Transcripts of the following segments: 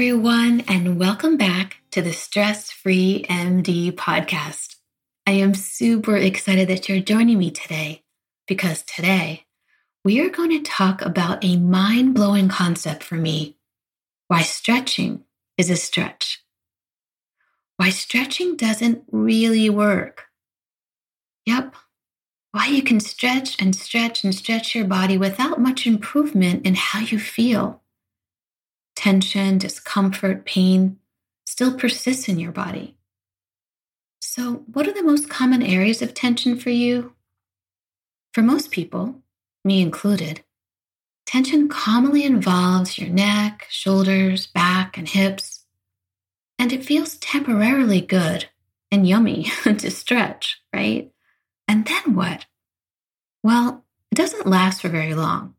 Everyone, and welcome back to the Stress Free MD podcast. I am super excited that you're joining me today because today we are going to talk about a mind blowing concept for me why stretching is a stretch. Why stretching doesn't really work. Yep, why you can stretch and stretch and stretch your body without much improvement in how you feel. Tension, discomfort, pain still persists in your body. So, what are the most common areas of tension for you? For most people, me included, tension commonly involves your neck, shoulders, back, and hips, and it feels temporarily good and yummy to stretch, right? And then what? Well, it doesn't last for very long.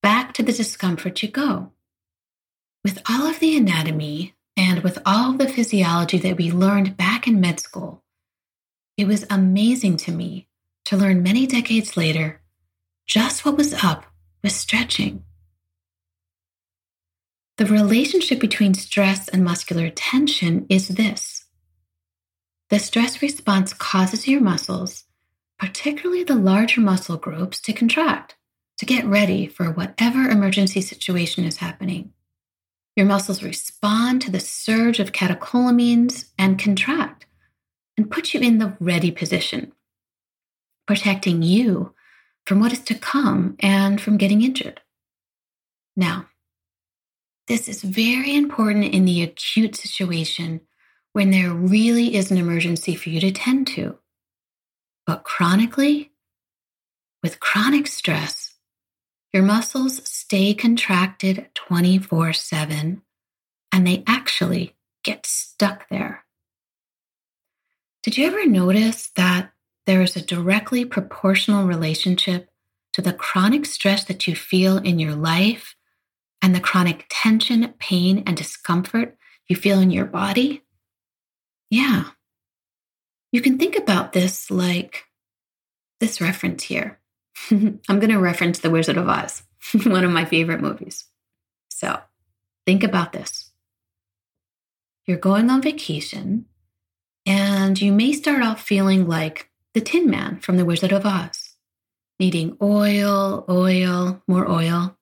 Back to the discomfort you go. With all of the anatomy and with all of the physiology that we learned back in med school, it was amazing to me to learn many decades later just what was up with stretching. The relationship between stress and muscular tension is this the stress response causes your muscles, particularly the larger muscle groups, to contract to get ready for whatever emergency situation is happening. Your muscles respond to the surge of catecholamines and contract and put you in the ready position, protecting you from what is to come and from getting injured. Now, this is very important in the acute situation when there really is an emergency for you to tend to. But chronically, with chronic stress, your muscles stay contracted 24 7 and they actually get stuck there. Did you ever notice that there is a directly proportional relationship to the chronic stress that you feel in your life and the chronic tension, pain, and discomfort you feel in your body? Yeah. You can think about this like this reference here. I'm going to reference The Wizard of Oz, one of my favorite movies. So think about this. You're going on vacation, and you may start off feeling like the Tin Man from The Wizard of Oz, needing oil, oil, more oil.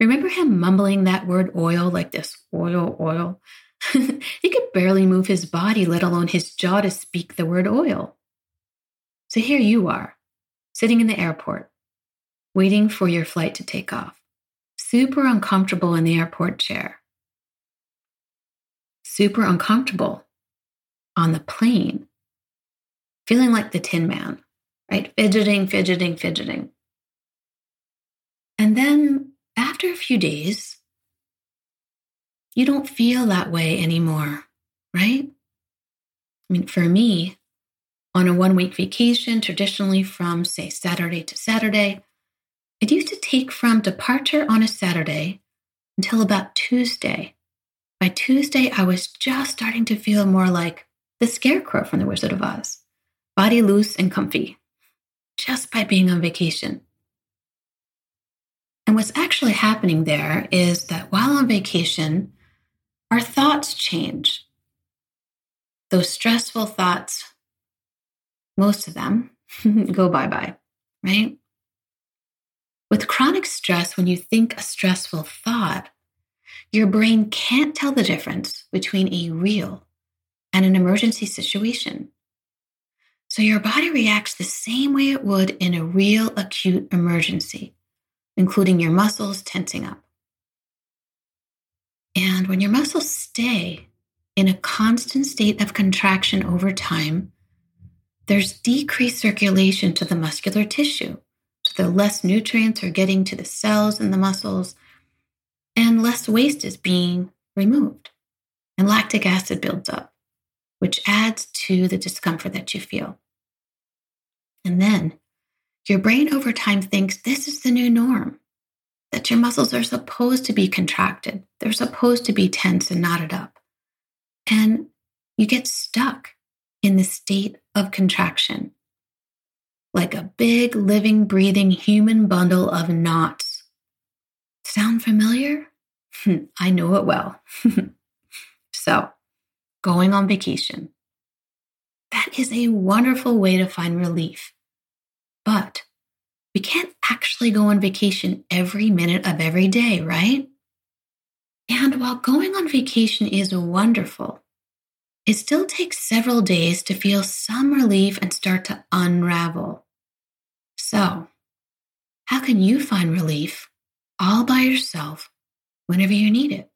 Remember him mumbling that word oil like this oil, oil? he could barely move his body, let alone his jaw, to speak the word oil. So here you are, sitting in the airport, waiting for your flight to take off, super uncomfortable in the airport chair, super uncomfortable on the plane, feeling like the Tin Man, right? Fidgeting, fidgeting, fidgeting. And then after a few days, you don't feel that way anymore, right? I mean, for me, on a one week vacation, traditionally from, say, Saturday to Saturday, it used to take from departure on a Saturday until about Tuesday. By Tuesday, I was just starting to feel more like the scarecrow from The Wizard of Oz, body loose and comfy, just by being on vacation. And what's actually happening there is that while on vacation, our thoughts change. Those stressful thoughts, most of them go bye bye, right? With chronic stress, when you think a stressful thought, your brain can't tell the difference between a real and an emergency situation. So your body reacts the same way it would in a real acute emergency, including your muscles tensing up. And when your muscles stay in a constant state of contraction over time, there's decreased circulation to the muscular tissue. So the less nutrients are getting to the cells in the muscles, and less waste is being removed. And lactic acid builds up, which adds to the discomfort that you feel. And then your brain over time thinks this is the new norm that your muscles are supposed to be contracted, they're supposed to be tense and knotted up. And you get stuck in the state of contraction, like a big, living, breathing human bundle of knots. Sound familiar? Hmm, I know it well. so, going on vacation. That is a wonderful way to find relief. But we can't actually go on vacation every minute of every day, right? And while going on vacation is wonderful, it still takes several days to feel some relief and start to unravel. So, how can you find relief all by yourself whenever you need it?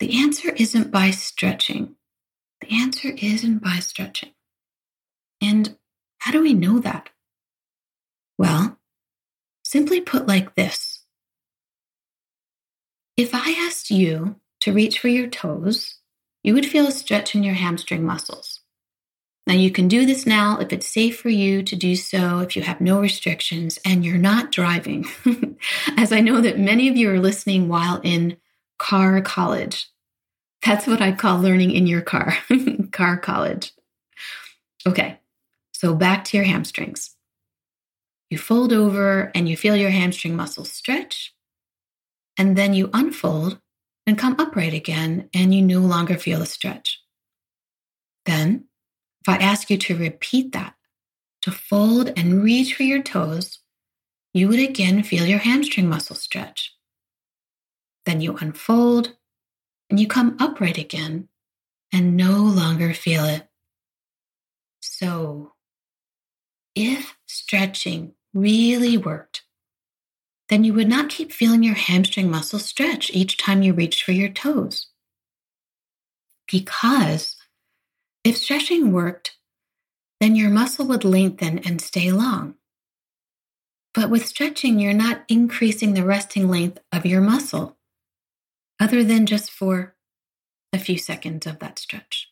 The answer isn't by stretching. The answer isn't by stretching. And how do we know that? Well, simply put like this If I asked you to reach for your toes, you would feel a stretch in your hamstring muscles. Now, you can do this now if it's safe for you to do so, if you have no restrictions and you're not driving, as I know that many of you are listening while in car college. That's what I call learning in your car, car college. Okay, so back to your hamstrings. You fold over and you feel your hamstring muscles stretch. And then you unfold and come upright again, and you no longer feel a stretch. Then, if I ask you to repeat that, to fold and reach for your toes, you would again feel your hamstring muscle stretch. Then you unfold and you come upright again and no longer feel it. So, if stretching really worked, then you would not keep feeling your hamstring muscle stretch each time you reached for your toes. Because if stretching worked, then your muscle would lengthen and stay long. But with stretching, you're not increasing the resting length of your muscle, other than just for a few seconds of that stretch.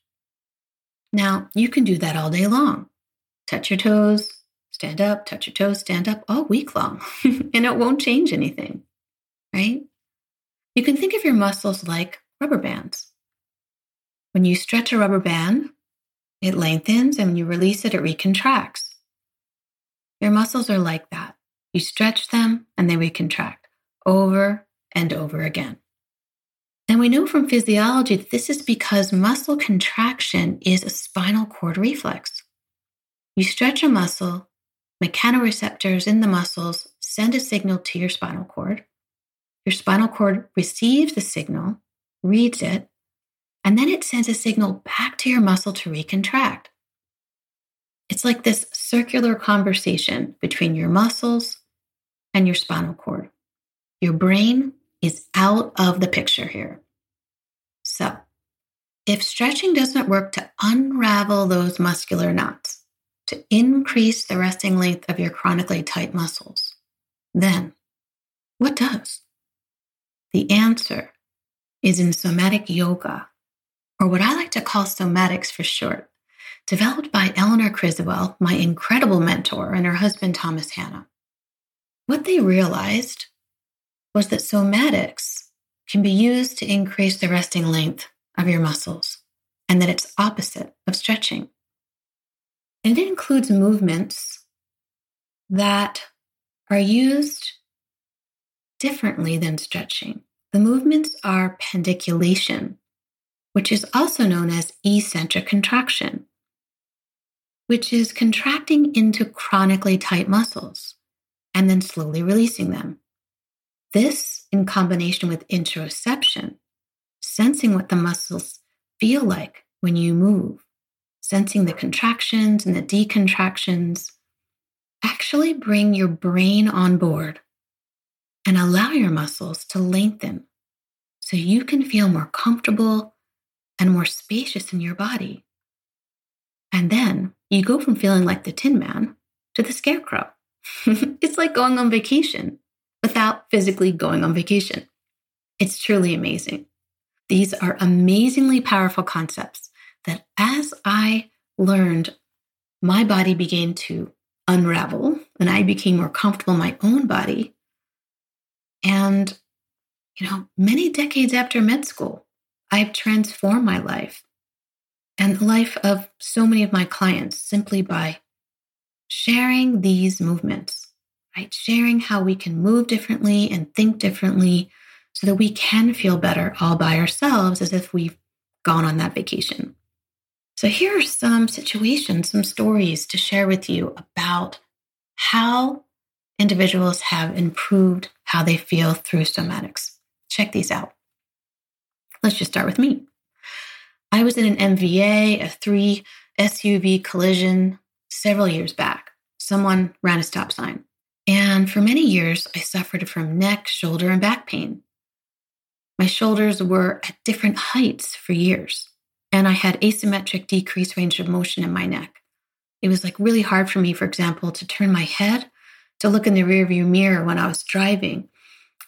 Now, you can do that all day long. Touch your toes, stand up, touch your toes, stand up all week long, and it won't change anything, right? You can think of your muscles like rubber bands. When you stretch a rubber band, it lengthens, and when you release it, it recontracts. Your muscles are like that. You stretch them and they recontract over and over again. And we know from physiology that this is because muscle contraction is a spinal cord reflex. You stretch a muscle, mechanoreceptors in the muscles send a signal to your spinal cord. Your spinal cord receives the signal, reads it, and then it sends a signal back to your muscle to recontract. It's like this circular conversation between your muscles and your spinal cord. Your brain is out of the picture here. So, if stretching doesn't work to unravel those muscular knots, to increase the resting length of your chronically tight muscles. Then, what does? The answer is in somatic yoga, or what I like to call somatics for short, developed by Eleanor Criswell, my incredible mentor, and her husband Thomas Hanna. What they realized was that somatics can be used to increase the resting length of your muscles and that it's opposite of stretching. And it includes movements that are used differently than stretching. The movements are pandiculation, which is also known as eccentric contraction, which is contracting into chronically tight muscles and then slowly releasing them. This, in combination with interoception, sensing what the muscles feel like when you move, sensing the contractions and the decontractions, actually bring your brain on board and allow your muscles to lengthen so you can feel more comfortable and more spacious in your body. And then you go from feeling like the Tin Man to the Scarecrow. it's like going on vacation without physically going on vacation. It's truly amazing. These are amazingly powerful concepts that as I learned, my body began to unravel and I became more comfortable in my own body. And, you know, many decades after med school, I've transformed my life and the life of so many of my clients simply by sharing these movements, right? Sharing how we can move differently and think differently so that we can feel better all by ourselves as if we've gone on that vacation. So, here are some situations, some stories to share with you about how individuals have improved how they feel through somatics. Check these out. Let's just start with me. I was in an MVA, a three SUV collision several years back. Someone ran a stop sign. And for many years, I suffered from neck, shoulder, and back pain. My shoulders were at different heights for years, and I had asymmetric decreased range of motion in my neck. It was like really hard for me, for example, to turn my head to look in the rearview mirror when I was driving.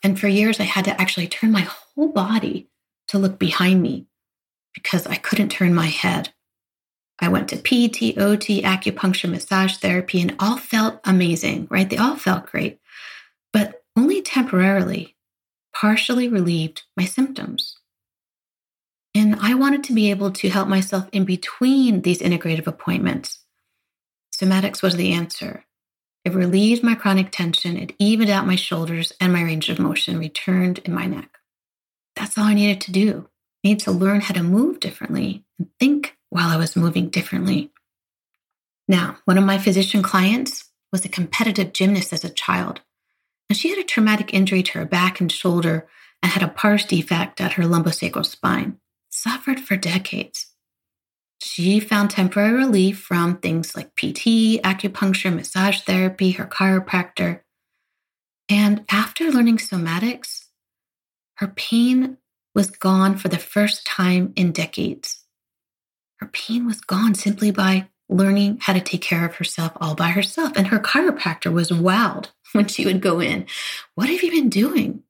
And for years, I had to actually turn my whole body to look behind me because I couldn't turn my head. I went to PT, OT, acupuncture, massage therapy, and all felt amazing, right? They all felt great, but only temporarily, partially relieved my symptoms. And I wanted to be able to help myself in between these integrative appointments. Somatics was the answer. It relieved my chronic tension, it evened out my shoulders, and my range of motion returned in my neck. That's all I needed to do. I needed to learn how to move differently and think while I was moving differently. Now, one of my physician clients was a competitive gymnast as a child, and she had a traumatic injury to her back and shoulder and had a pars defect at her lumbosacral spine, suffered for decades. She found temporary relief from things like PT, acupuncture, massage therapy, her chiropractor. And after learning somatics, her pain was gone for the first time in decades. Her pain was gone simply by learning how to take care of herself all by herself. And her chiropractor was wowed when she would go in. What have you been doing?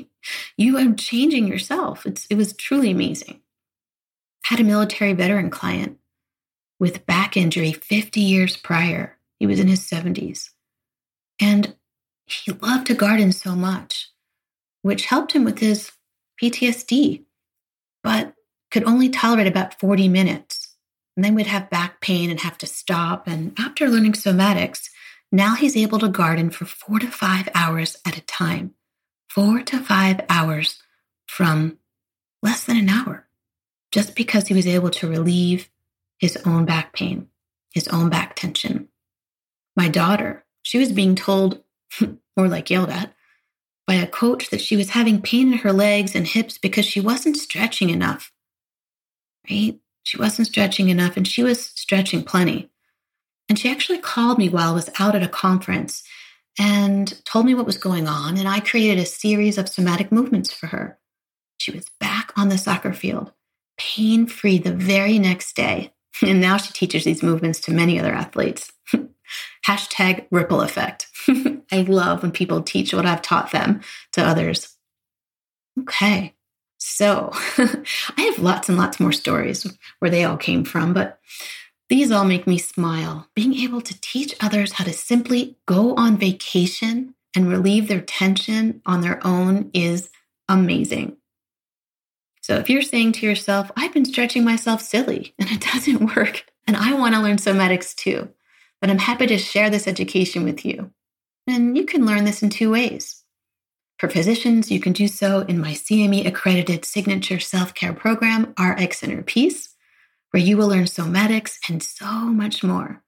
you are changing yourself. It's, it was truly amazing. Had a military veteran client with back injury 50 years prior. He was in his 70s. And he loved to garden so much, which helped him with his PTSD. But could only tolerate about 40 minutes. And then would have back pain and have to stop. And after learning somatics, now he's able to garden for four to five hours at a time. Four to five hours from less than an hour, just because he was able to relieve his own back pain, his own back tension. My daughter, she was being told, more like yelled at, by a coach that she was having pain in her legs and hips because she wasn't stretching enough right? She wasn't stretching enough and she was stretching plenty. And she actually called me while I was out at a conference and told me what was going on. And I created a series of somatic movements for her. She was back on the soccer field, pain free the very next day. And now she teaches these movements to many other athletes. Hashtag ripple effect. I love when people teach what I've taught them to others. Okay, so I have lots and lots more stories where they all came from, but these all make me smile. Being able to teach others how to simply go on vacation and relieve their tension on their own is amazing. So if you're saying to yourself, I've been stretching myself silly and it doesn't work, and I want to learn somatics too, but I'm happy to share this education with you. And you can learn this in two ways. For physicians, you can do so in my CME accredited signature self care program, RX Inner Peace, where you will learn somatics and so much more.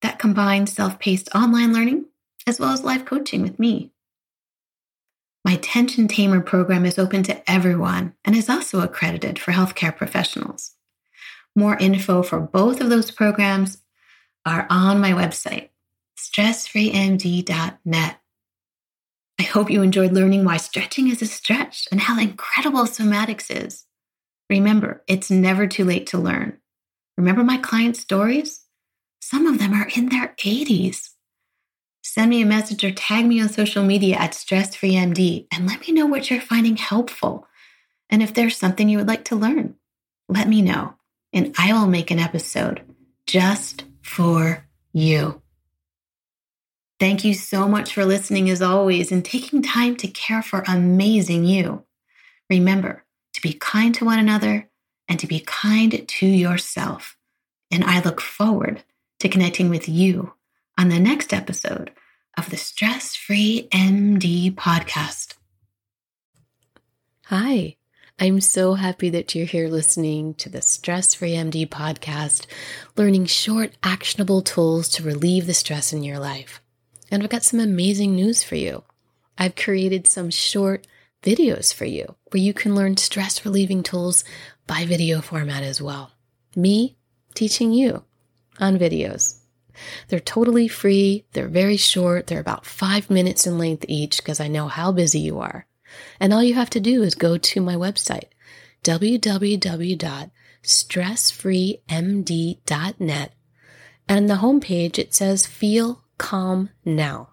That combines self paced online learning as well as live coaching with me. My Tension Tamer program is open to everyone and is also accredited for healthcare professionals. More info for both of those programs are on my website, stressfreemd.net. I hope you enjoyed learning why stretching is a stretch and how incredible somatics is. Remember, it's never too late to learn. Remember my client stories? Some of them are in their 80s. Send me a message or tag me on social media at StressFreeMD and let me know what you're finding helpful. And if there's something you would like to learn, let me know, and I will make an episode just for you. Thank you so much for listening as always and taking time to care for amazing you. Remember to be kind to one another and to be kind to yourself. And I look forward to connecting with you on the next episode of the Stress Free MD podcast. Hi, I'm so happy that you're here listening to the Stress Free MD podcast, learning short, actionable tools to relieve the stress in your life. And I've got some amazing news for you. I've created some short videos for you where you can learn stress relieving tools by video format as well. Me teaching you on videos. They're totally free. They're very short. They're about five minutes in length each because I know how busy you are. And all you have to do is go to my website, www.stressfreemd.net. And on the homepage, it says Feel Calm Now.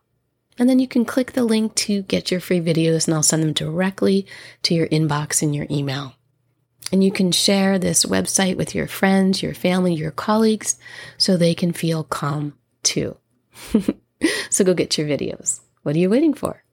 And then you can click the link to get your free videos, and I'll send them directly to your inbox in your email. And you can share this website with your friends, your family, your colleagues, so they can feel calm too. so go get your videos. What are you waiting for?